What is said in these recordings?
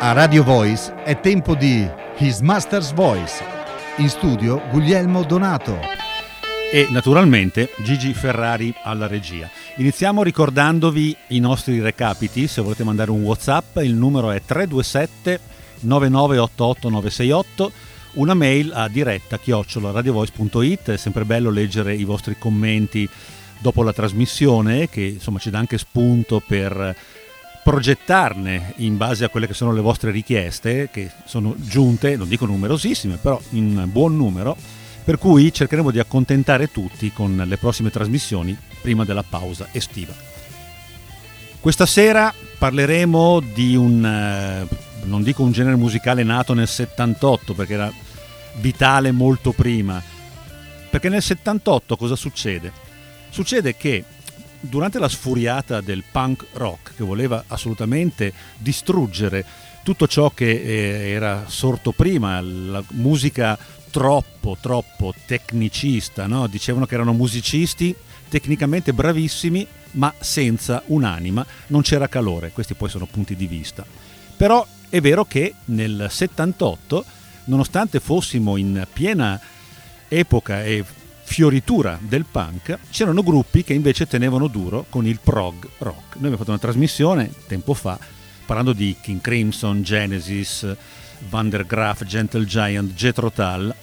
A Radio Voice è tempo di His Master's Voice. In studio Guglielmo Donato. e naturalmente Gigi Ferrari alla regia. Iniziamo ricordandovi i nostri recapiti, se volete mandare un Whatsapp il numero è 327 9988 968, una mail a diretta chiocciola radiovoice.it, è sempre bello leggere i vostri commenti dopo la trasmissione che insomma ci dà anche spunto per progettarne in base a quelle che sono le vostre richieste che sono giunte, non dico numerosissime, però in buon numero per cui cercheremo di accontentare tutti con le prossime trasmissioni prima della pausa estiva. Questa sera parleremo di un, eh, non dico un genere musicale nato nel 78 perché era vitale molto prima, perché nel 78 cosa succede? Succede che durante la sfuriata del punk rock che voleva assolutamente distruggere tutto ciò che eh, era sorto prima, la musica troppo, troppo tecnicista, no? dicevano che erano musicisti tecnicamente bravissimi, ma senza un'anima, non c'era calore, questi poi sono punti di vista. Però è vero che nel 78, nonostante fossimo in piena epoca e fioritura del punk, c'erano gruppi che invece tenevano duro con il prog rock. Noi abbiamo fatto una trasmissione tempo fa parlando di King Crimson, Genesis, Van der Graaf, Gentle Giant, Jethro Tull,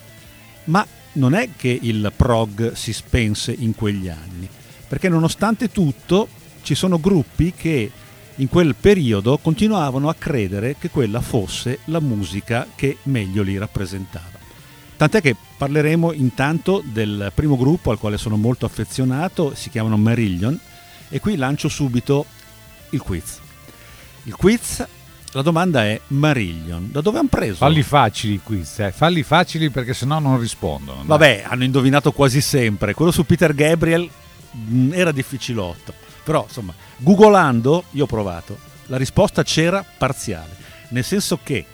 ma non è che il prog si spense in quegli anni, perché nonostante tutto ci sono gruppi che in quel periodo continuavano a credere che quella fosse la musica che meglio li rappresentava. Tant'è che parleremo intanto del primo gruppo al quale sono molto affezionato, si chiamano Marillion, e qui lancio subito il quiz. Il quiz, la domanda è Marillion, da dove hanno preso? Falli facili i quiz, eh. falli facili perché sennò non rispondono. dai. Vabbè, hanno indovinato quasi sempre. Quello su Peter Gabriel mh, era difficilotto. Però, insomma, googolando, io ho provato. La risposta c'era parziale. Nel senso che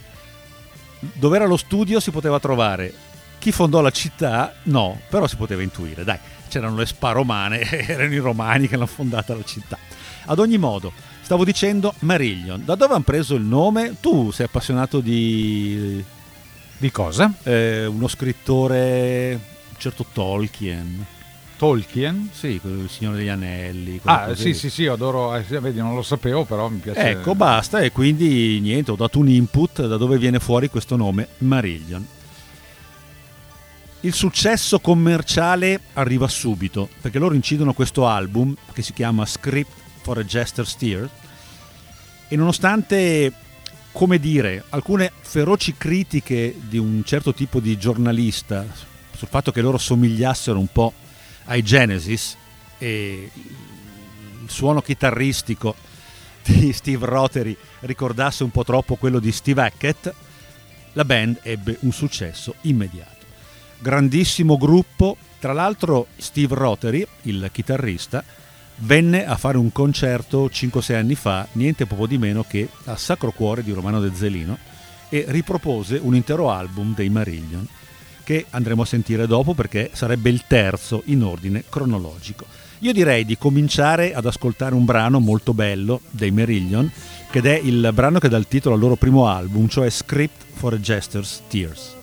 dove era lo studio si poteva trovare chi fondò la città, no, però si poteva intuire. Dai, c'erano le spa romane, erano i romani che hanno fondata la città. Ad ogni modo, stavo dicendo Marillion. Da dove hanno preso il nome? Tu sei appassionato di Di cosa? eh, uno scrittore, un certo Tolkien. Tolkien? Sì, il Signore degli Anelli. Ah, cose sì, sì, sì, adoro. eh, vedi, non lo sapevo, però mi piace. Ecco, basta. E quindi niente, ho dato un input da dove viene fuori questo nome, Marillion. Il successo commerciale arriva subito, perché loro incidono questo album che si chiama Script for a Jester's Tear e nonostante, come dire, alcune feroci critiche di un certo tipo di giornalista sul fatto che loro somigliassero un po' ai Genesis e il suono chitarristico di Steve Rothery ricordasse un po' troppo quello di Steve Hackett, la band ebbe un successo immediato. Grandissimo gruppo, tra l'altro Steve Rothery, il chitarrista, venne a fare un concerto 5-6 anni fa, niente poco di meno che a Sacro Cuore di Romano De Zelino, e ripropose un intero album dei Marillion, che andremo a sentire dopo perché sarebbe il terzo in ordine cronologico. Io direi di cominciare ad ascoltare un brano molto bello dei Marillion, che è il brano che dà il titolo al loro primo album, cioè Script for a Jester's Tears.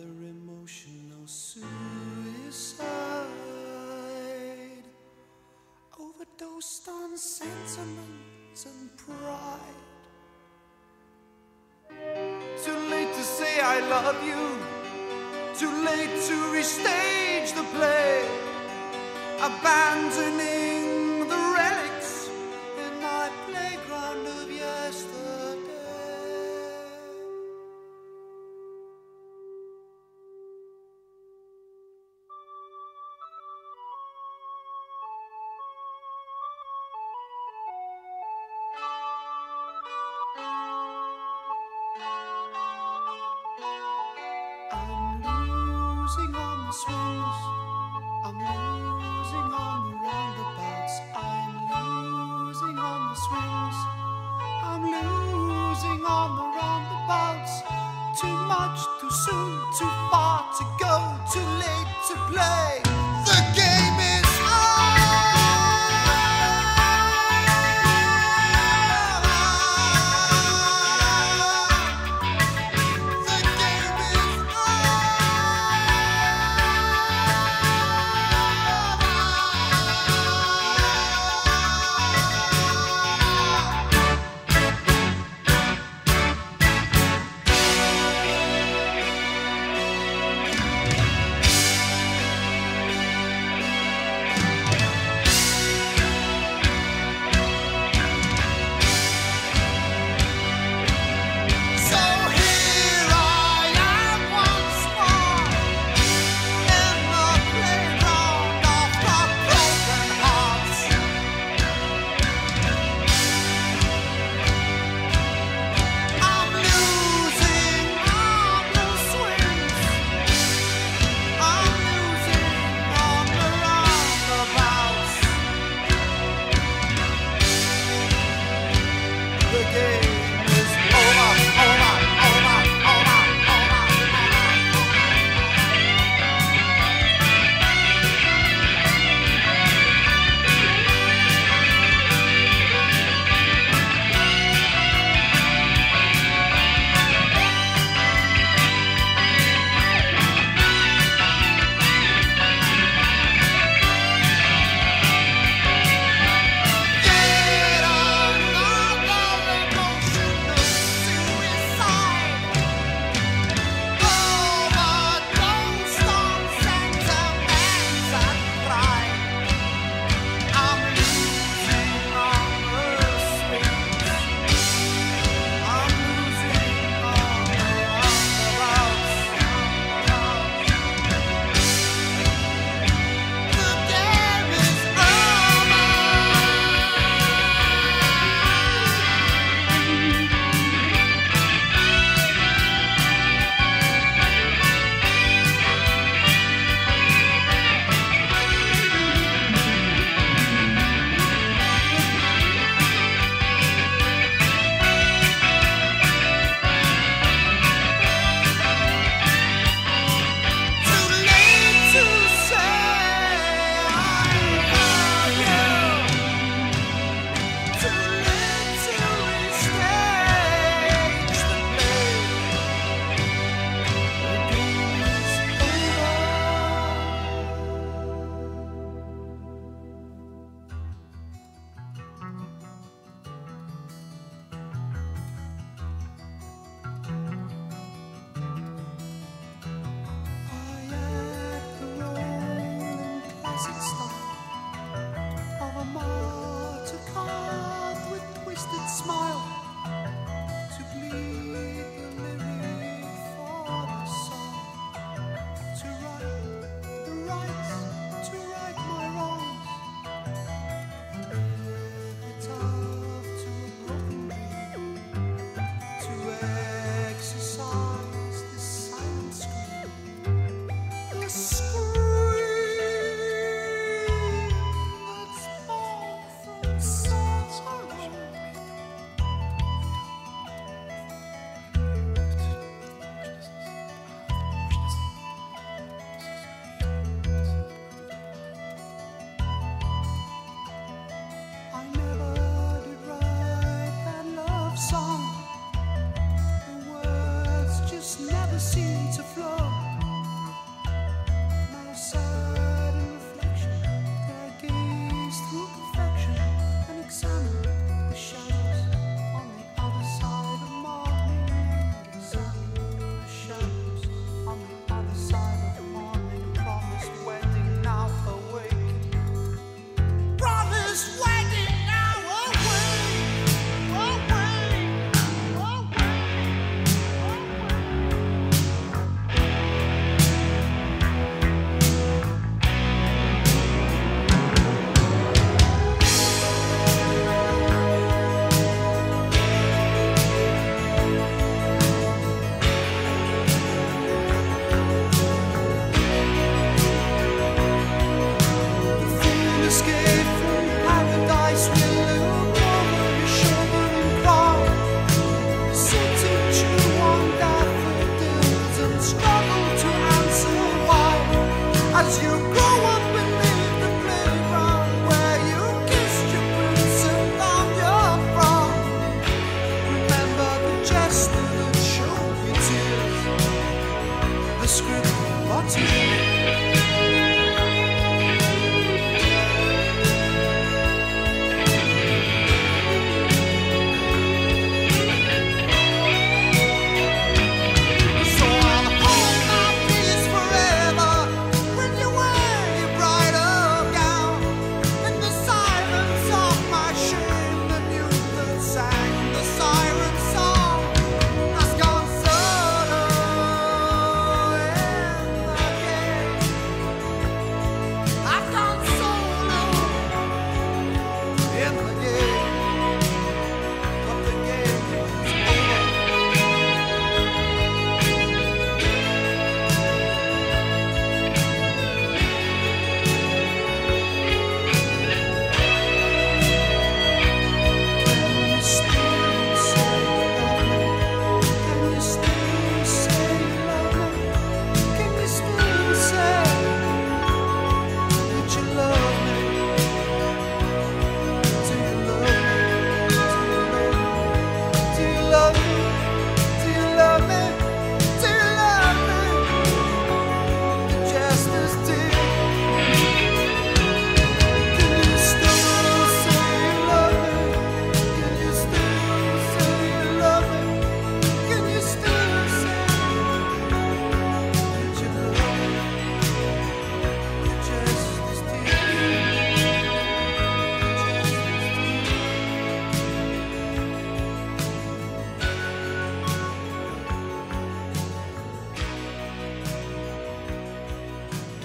another emotional suicide. Overdosed on sentiments and pride. Too late to say I love you. Too late to restage the play. Abandoning.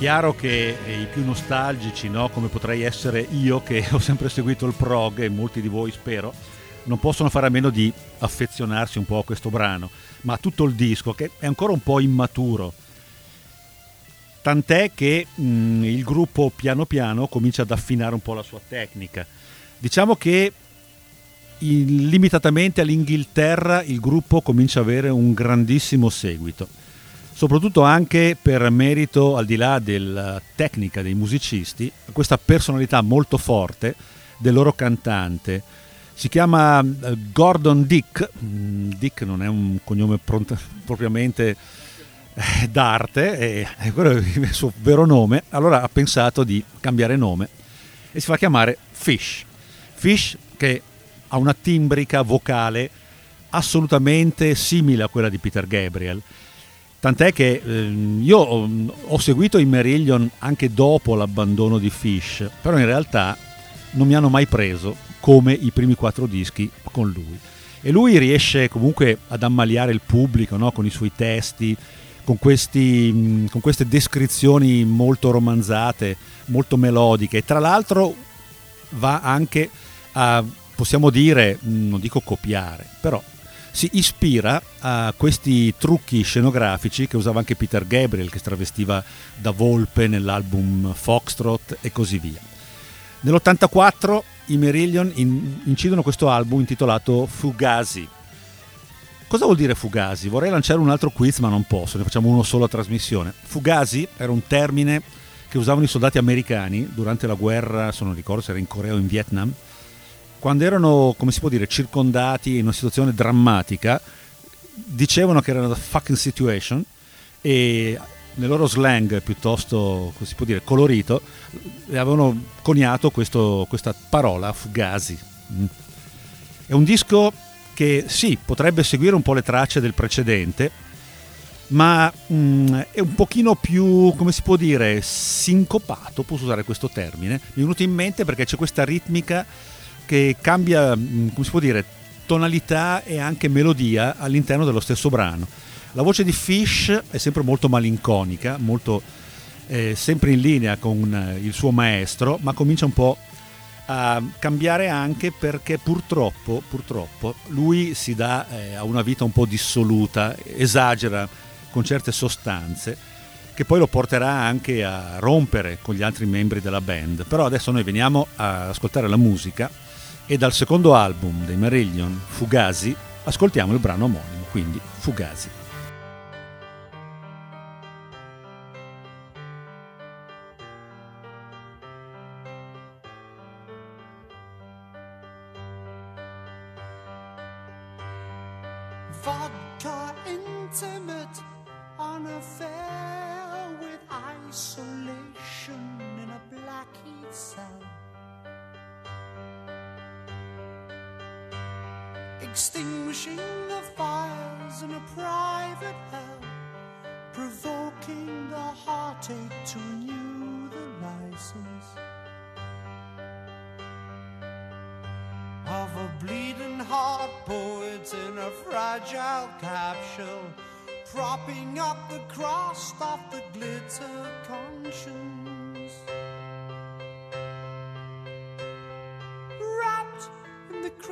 Chiaro che eh, i più nostalgici, no, come potrei essere io che ho sempre seguito il prog e molti di voi spero, non possono fare a meno di affezionarsi un po' a questo brano, ma tutto il disco che è ancora un po' immaturo. Tant'è che mh, il gruppo piano piano comincia ad affinare un po' la sua tecnica. Diciamo che in- limitatamente all'Inghilterra il gruppo comincia ad avere un grandissimo seguito soprattutto anche per merito, al di là della tecnica dei musicisti, questa personalità molto forte del loro cantante. Si chiama eh, Gordon Dick, Mm, Dick non è un cognome pront- propriamente eh, d'arte, è quello il suo vero nome, allora ha pensato di cambiare nome e si fa chiamare Fish. Fish che ha una timbrica vocale assolutamente simile a quella di Peter Gabriel. Tant'è che ehm, io ho, ho seguito i Merillion anche dopo l'abbandono di Fish, però in realtà non mi hanno mai preso come i primi quattro dischi con lui. E lui riesce comunque ad ammaliare il pubblico no? con i suoi testi, con, questi, mh, con queste descrizioni molto romanzate, molto melodiche. E tra l'altro va anche a, possiamo dire, mh, non dico copiare, però si ispira a questi trucchi scenografici che usava anche Peter Gabriel, che travestiva da volpe nell'album Foxtrot e così via. Nell'84 i Merillion in- incidono questo album intitolato Fugazi. Cosa vuol dire Fugazi? Vorrei lanciare un altro quiz, ma non posso, ne facciamo uno solo a trasmissione. Fugazi era un termine che usavano i soldati americani durante la guerra, se non ricordo se era in Corea o in Vietnam, quando erano, come si può dire, circondati in una situazione drammatica, dicevano che era una fucking situation e nel loro slang piuttosto, come si può dire, colorito, avevano coniato questo- questa parola, fugazi. Mm. È un disco che sì, potrebbe seguire un po' le tracce del precedente, ma mm, è un pochino più, come si può dire, sincopato, posso usare questo termine. Mi è venuto in mente perché c'è questa ritmica che cambia, mm, come si può dire, tonalità e anche melodia all'interno dello stesso brano. La voce di Fish è sempre molto malinconica, molto, eh, sempre in linea con eh, il suo maestro, ma comincia un po' a cambiare anche perché purtroppo, purtroppo lui si dà eh, a una vita un po' dissoluta, esagera con certe sostanze che poi lo porterà anche a rompere con gli altri membri della band. Però adesso noi veniamo a ascoltare la musica e dal secondo album dei Marillion, Fugazi, ascoltiamo il brano omonimo, quindi Fugazi.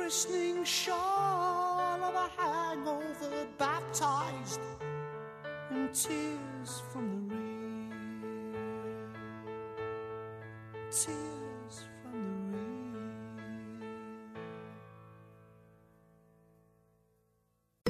Christening shawl of a hangover, baptized in tears from the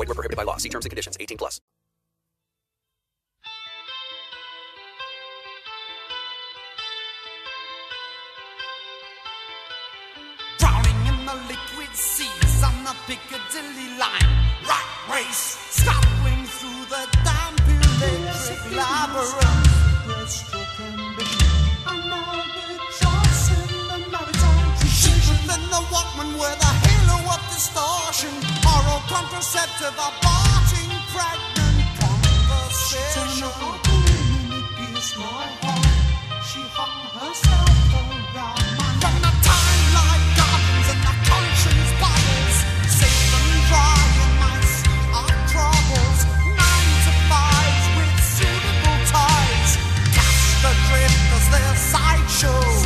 Void were prohibited by law. See terms and conditions. 18 plus. Drowning in the liquid seas on the Piccadilly line. Rat race, scuttling through the damp electric labyrinth. contraceptive aborting pregnant conversation. She turned the corner and pierced my heart. She hung herself around my From the time like gardens and the conscience bottles, safe and dry in my our troubles. Nine to fives with suitable ties. Cast adrift as their sideshows.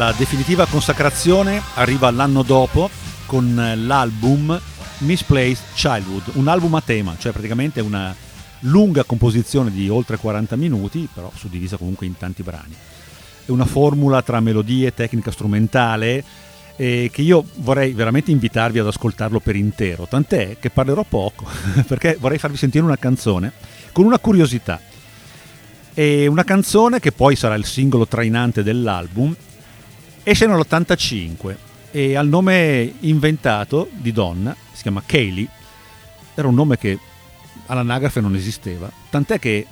La definitiva consacrazione arriva l'anno dopo con l'album Misplaced Childhood, un album a tema, cioè praticamente una lunga composizione di oltre 40 minuti, però suddivisa comunque in tanti brani. È una formula tra melodie tecnica strumentale eh, che io vorrei veramente invitarvi ad ascoltarlo per intero, tant'è che parlerò poco, perché vorrei farvi sentire una canzone con una curiosità. È una canzone che poi sarà il singolo trainante dell'album. Esce nell'85 e ha il nome inventato di donna, si chiama Kaylee. Era un nome che all'anagrafe non esisteva, tant'è che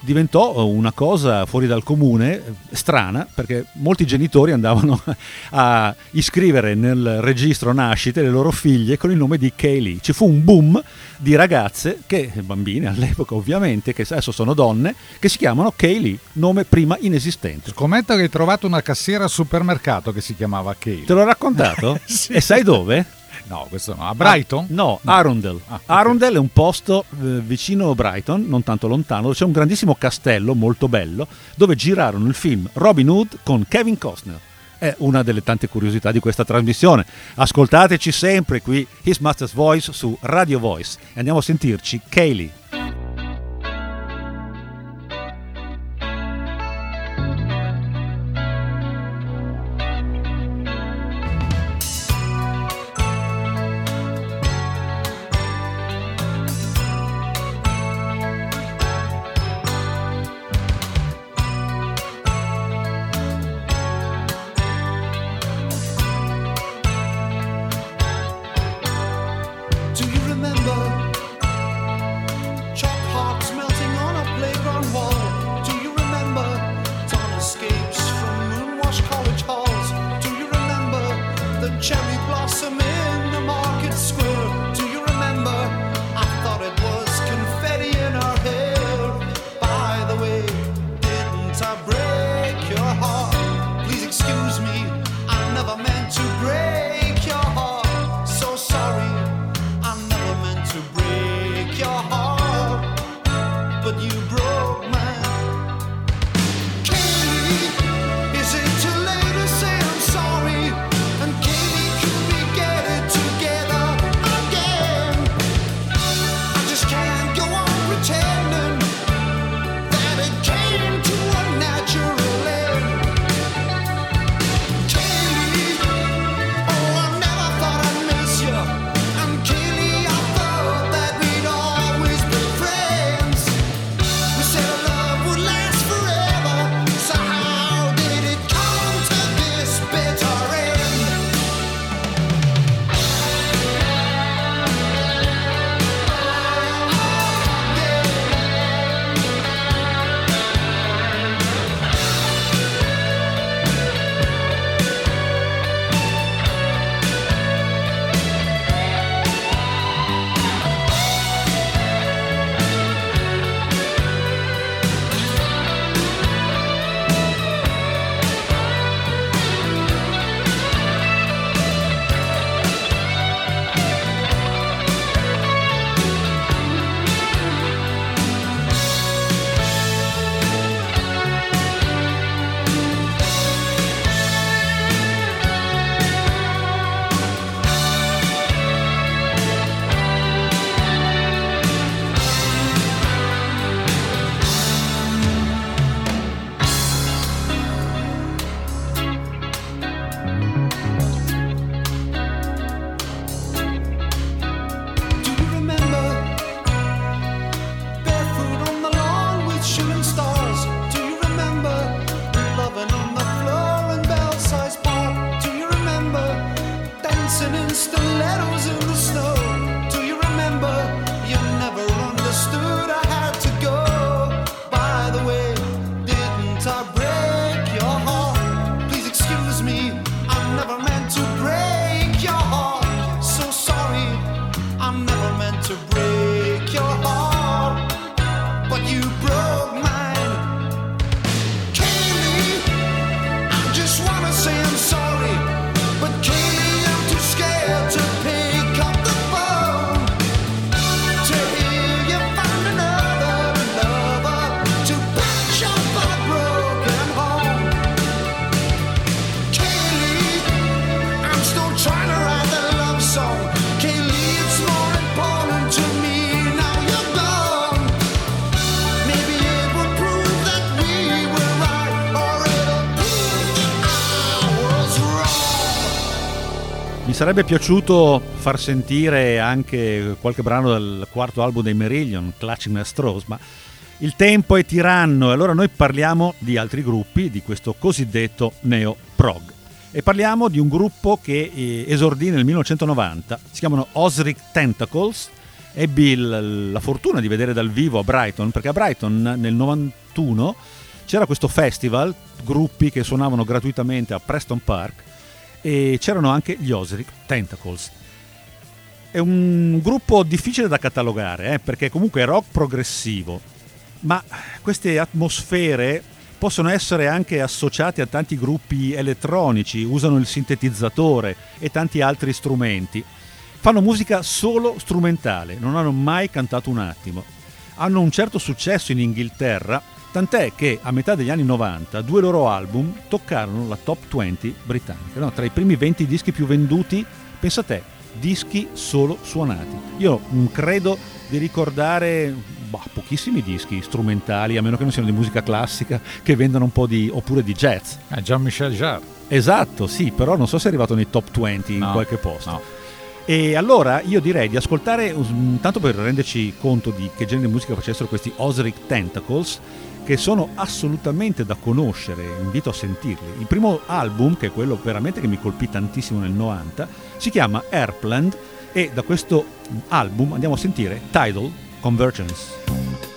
diventò una cosa fuori dal comune, eh, strana, perché molti genitori andavano a iscrivere nel registro nascite le loro figlie con il nome di Kaylee. Ci fu un boom di ragazze, che bambine all'epoca ovviamente, che adesso sono donne, che si chiamano Kaylee, nome prima inesistente. Scommetto che hai trovato una cassiera al supermercato che si chiamava Kaylee. Te l'ho raccontato? Sì. E sai dove? No, questo no. A Brighton? Ah, no, Arundel. Ah, ok. Arundel è un posto eh, vicino a Brighton, non tanto lontano, dove c'è un grandissimo castello molto bello, dove girarono il film Robin Hood con Kevin Costner. È una delle tante curiosità di questa trasmissione. Ascoltateci sempre qui His Master's Voice su Radio Voice e andiamo a sentirci Kaylee. Sarebbe piaciuto far sentire anche qualche brano del quarto album dei Merillion, Clutching at Straws, ma il tempo è tiranno e allora noi parliamo di altri gruppi, di questo cosiddetto neo-prog. E parliamo di un gruppo che eh, esordì nel 1990, si chiamano Osric Tentacles. Ebbi la fortuna di vedere dal vivo a Brighton, perché a Brighton nel 91 c'era questo festival, gruppi che suonavano gratuitamente a Preston Park e c'erano anche gli Osric Tentacles. È un gruppo difficile da catalogare, eh, perché comunque è rock progressivo, ma queste atmosfere possono essere anche associate a tanti gruppi elettronici, usano il sintetizzatore e tanti altri strumenti. Fanno musica solo strumentale, non hanno mai cantato un attimo. Hanno un certo successo in Inghilterra, tant'è che a metà degli anni 90 due loro album toccarono la top 20 britannica, no? tra i primi 20 dischi più venduti, pensa te, dischi solo suonati. Io credo di ricordare bah, pochissimi dischi strumentali, a meno che non siano di musica classica, che vendano un po' di... oppure di jazz. Eh, Jean-Michel Jarre. Esatto, sì, però non so se è arrivato nei top 20 in No, qualche posto. no. E allora io direi di ascoltare, um, tanto per renderci conto di che genere di musica facessero questi Osric Tentacles, che sono assolutamente da conoscere, invito a sentirli. Il primo album, che è quello veramente che mi colpì tantissimo nel 90, si chiama Airplant e da questo album andiamo a sentire Tidal Convergence.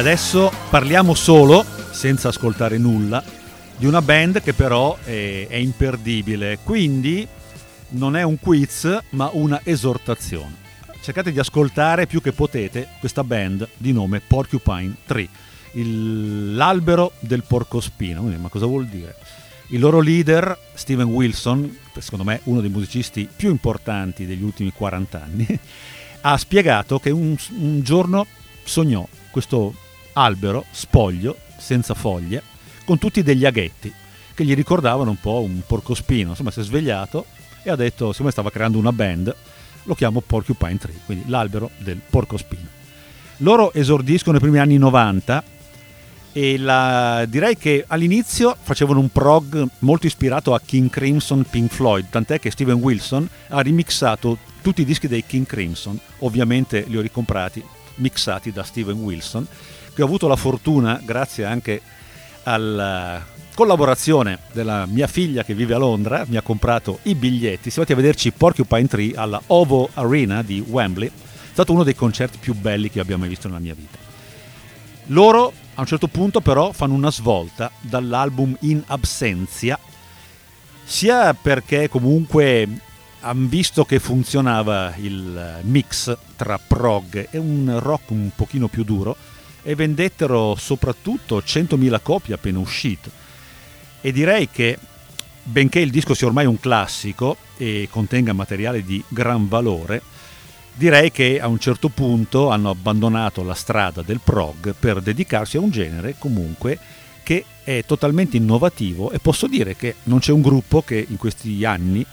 Adesso parliamo solo, senza ascoltare nulla, di una band che però è, è imperdibile. Quindi non è un quiz, ma una esortazione. Cercate di ascoltare più che potete questa band di nome Porcupine Tree, il- l'albero del porcospino. Ma cosa vuol dire? Il loro leader, Steven Wilson, secondo me uno dei musicisti più importanti degli ultimi 40 anni, ha spiegato che un, un giorno sognò questo albero spoglio, senza foglie, con tutti degli aghetti che gli ricordavano un po' un porcospino. Insomma, si è svegliato e ha detto, siccome stava creando una band, lo chiamo Porcupine Tree, quindi l'albero del porcospino. Loro esordiscono nei primi anni 90 e la- direi che all'inizio facevano un prog molto ispirato a King Crimson Pink Floyd, tant'è che Steven Wilson ha remixato tutti i dischi dei King Crimson, ovviamente li ho ricomprati, mixati da Steven Wilson, che ho avuto la fortuna, grazie anche alla collaborazione della mia figlia che vive a Londra, mi ha comprato i biglietti, siamo andati a vederci Porcupine Tree alla Ovo Arena di Wembley, è stato uno dei concerti più belli che abbia mai visto nella mia vita. Loro a un certo punto però fanno una svolta dall'album In Absentia, sia perché comunque hanno visto che funzionava il mix tra prog e un rock un pochino più duro e vendettero soprattutto 100.000 copie appena uscito. E direi che benché il disco sia ormai un classico e contenga materiale di gran valore, direi che a un certo punto hanno abbandonato la strada del prog per dedicarsi a un genere comunque che è totalmente innovativo e posso dire che non c'è un gruppo che in questi anni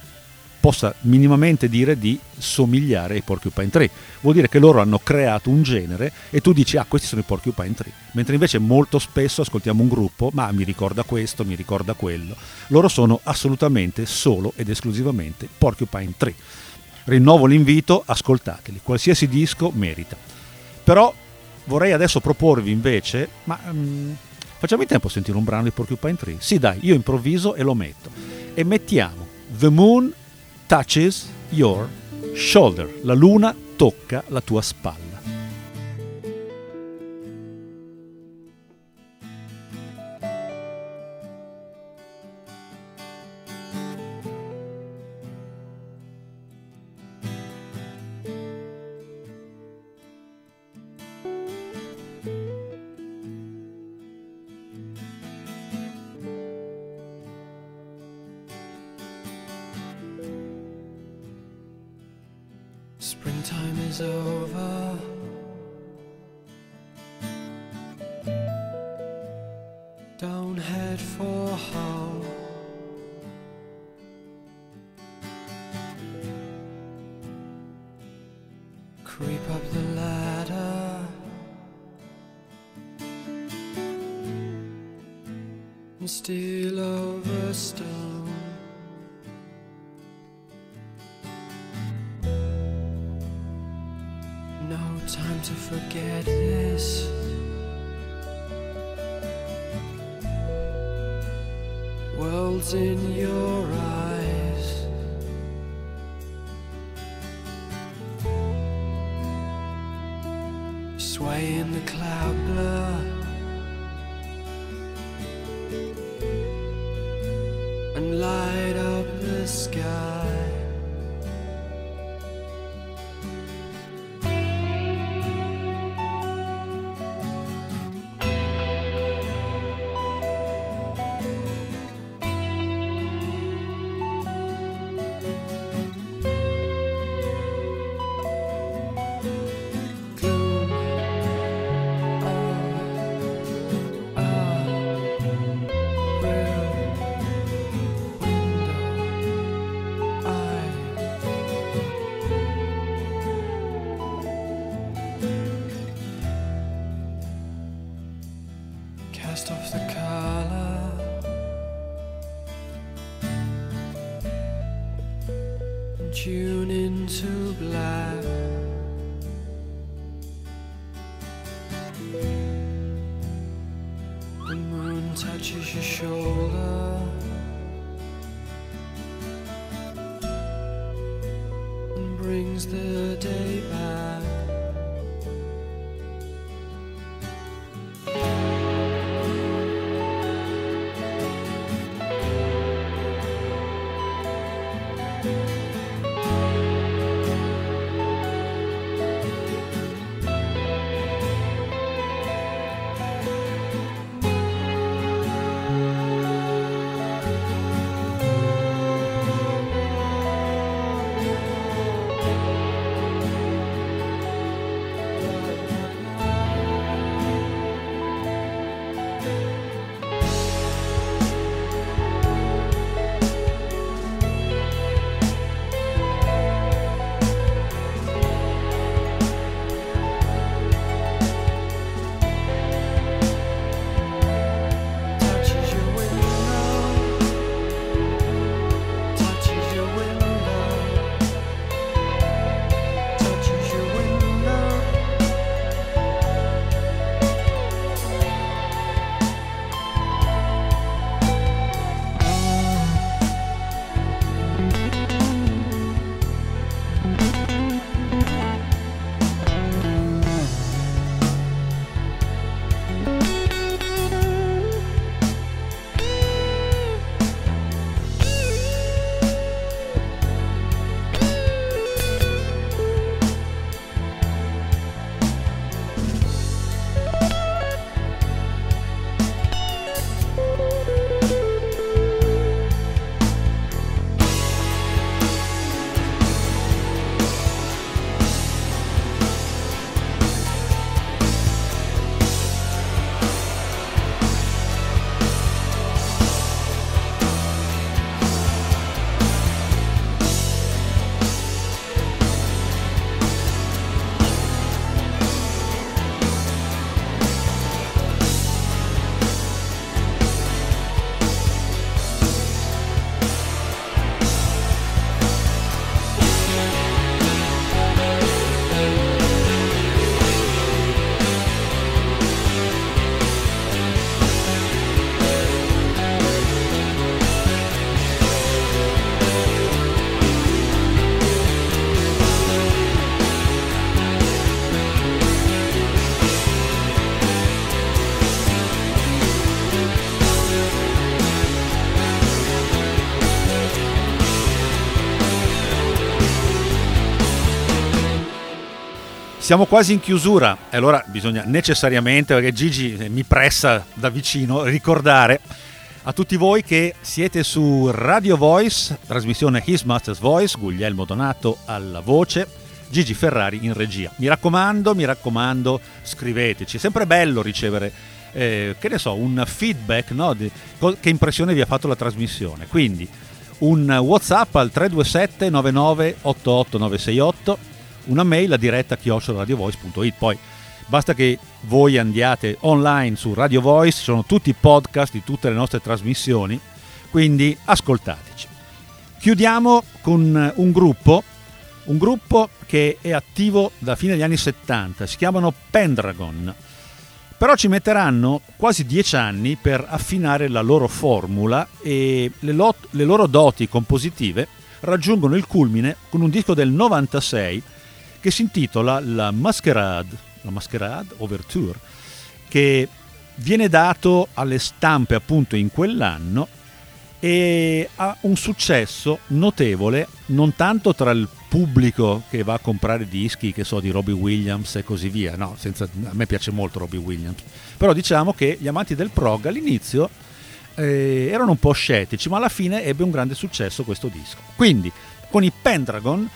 possa minimamente dire di somigliare ai Porcupine Tree. Vuol dire che loro hanno creato un genere e tu dici ah questi sono i Porcupine Tree, mentre invece molto spesso ascoltiamo un gruppo ma mi ricorda questo, mi ricorda quello. Loro sono assolutamente solo ed esclusivamente Porcupine Tree. Rinnovo l'invito, ascoltateli, qualsiasi disco merita. Però vorrei adesso proporvi invece, ma mm, facciamo in tempo a sentire un brano di Porcupine Tree? Sì dai, io improvviso e lo metto. E mettiamo The Moon Touches Your Shoulder, la luna tocca la tua spalla. Is over. Don't head for home. Time to forget this. World's in your eyes. Tune into black. The moon touches your shoulder. And brings the Siamo quasi in chiusura e allora bisogna necessariamente, perché Gigi mi pressa da vicino, ricordare a tutti voi che siete su Radio Voice, trasmissione His Master's Voice, Guglielmo Donato alla voce, Gigi Ferrari in regia. Mi raccomando, mi raccomando, scriveteci. È sempre bello ricevere, eh, che ne so, un feedback, no? di- che impressione vi ha fatto la trasmissione. Quindi un WhatsApp al 327 99 88 968, una mail a diretta chioccioradiovoice.it. Poi basta che voi andiate online su Radio Voice, sono tutti i podcast di tutte le nostre trasmissioni, quindi ascoltateci. Chiudiamo con un gruppo, un gruppo che è attivo da fine degli anni 70, si chiamano Pendragon. Però ci metteranno quasi dieci anni per affinare la loro formula e le, lo- le loro doti compositive raggiungono il culmine con un disco del 96 che si intitola La Masquerade, la Masquerade Overture, che viene dato alle stampe appunto in quell'anno e ha un successo notevole non tanto tra il pubblico che va a comprare dischi che so di Robbie Williams e così via no, senza- a me piace molto Robbie Williams però diciamo che gli amanti del prog all'inizio eh, erano un po' scettici ma alla fine ebbe un grande successo questo disco. Quindi con i Pendragon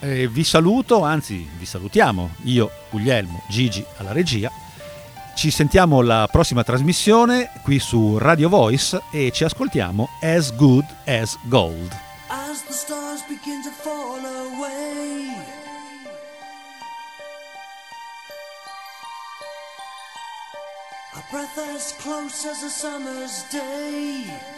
eh, vi saluto anzi vi salutiamo io Guglielmo Gigi alla regia ci sentiamo la prossima trasmissione qui su Radio Voice e ci ascoltiamo As Good as Gold. As the stars begin to fall away. A breath as close as a summer's day.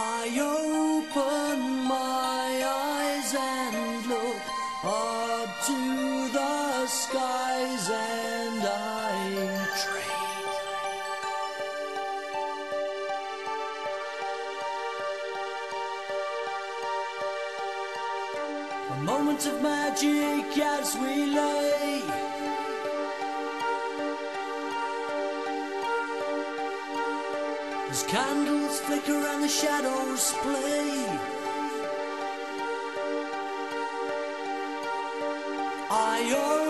I open my eyes and look up to the skies and I dream. A moment of magic as we lay. As candles flicker and the shadows play. I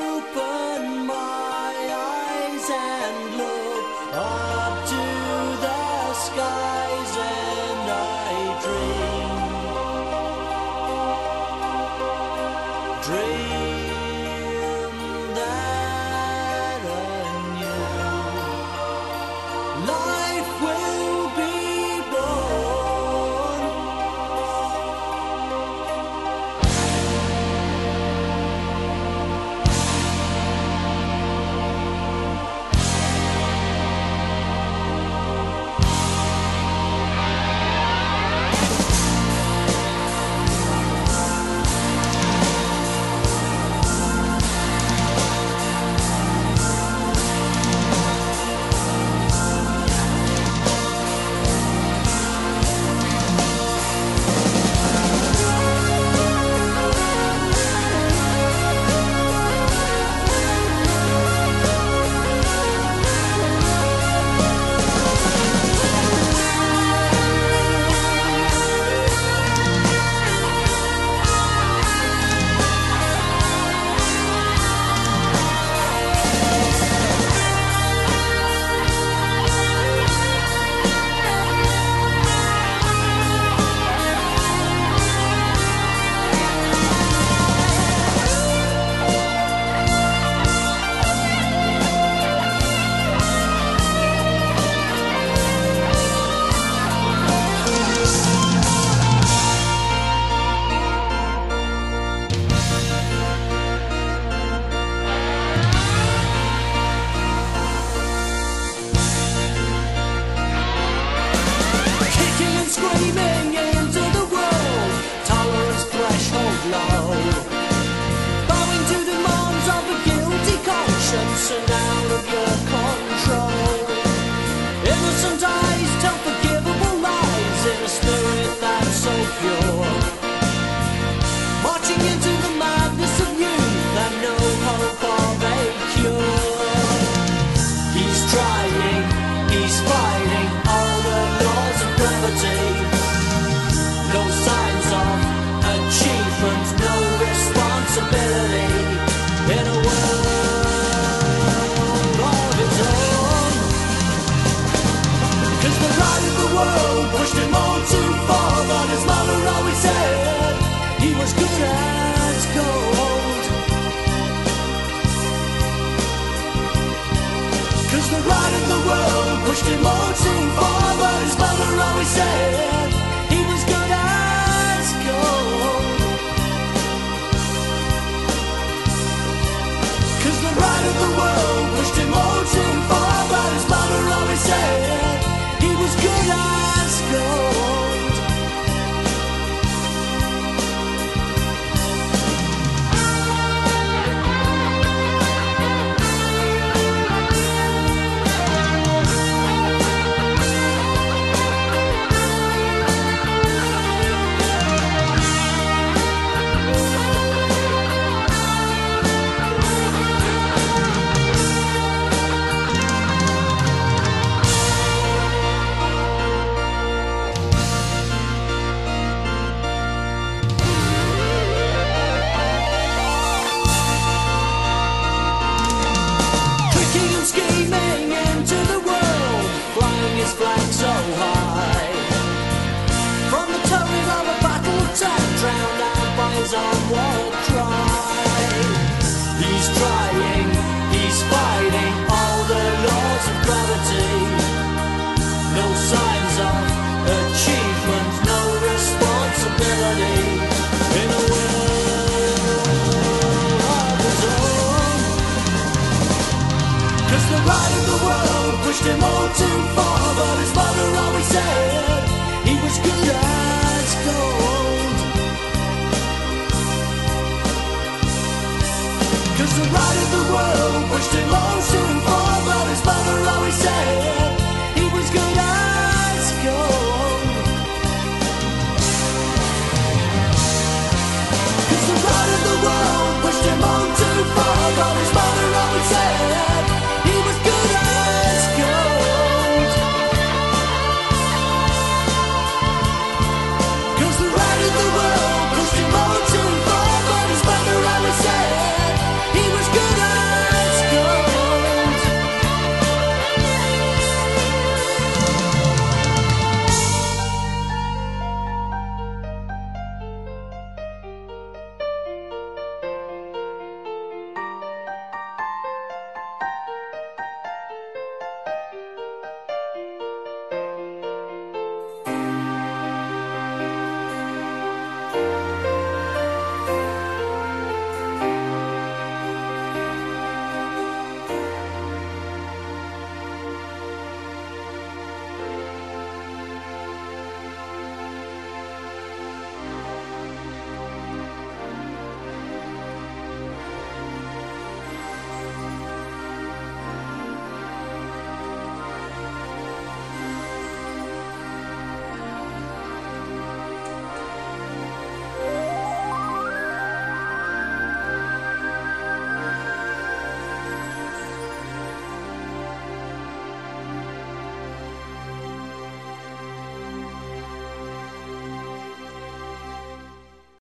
the world pushed him on too far, but his mother always said. He was good as the of the world pushed him on too far,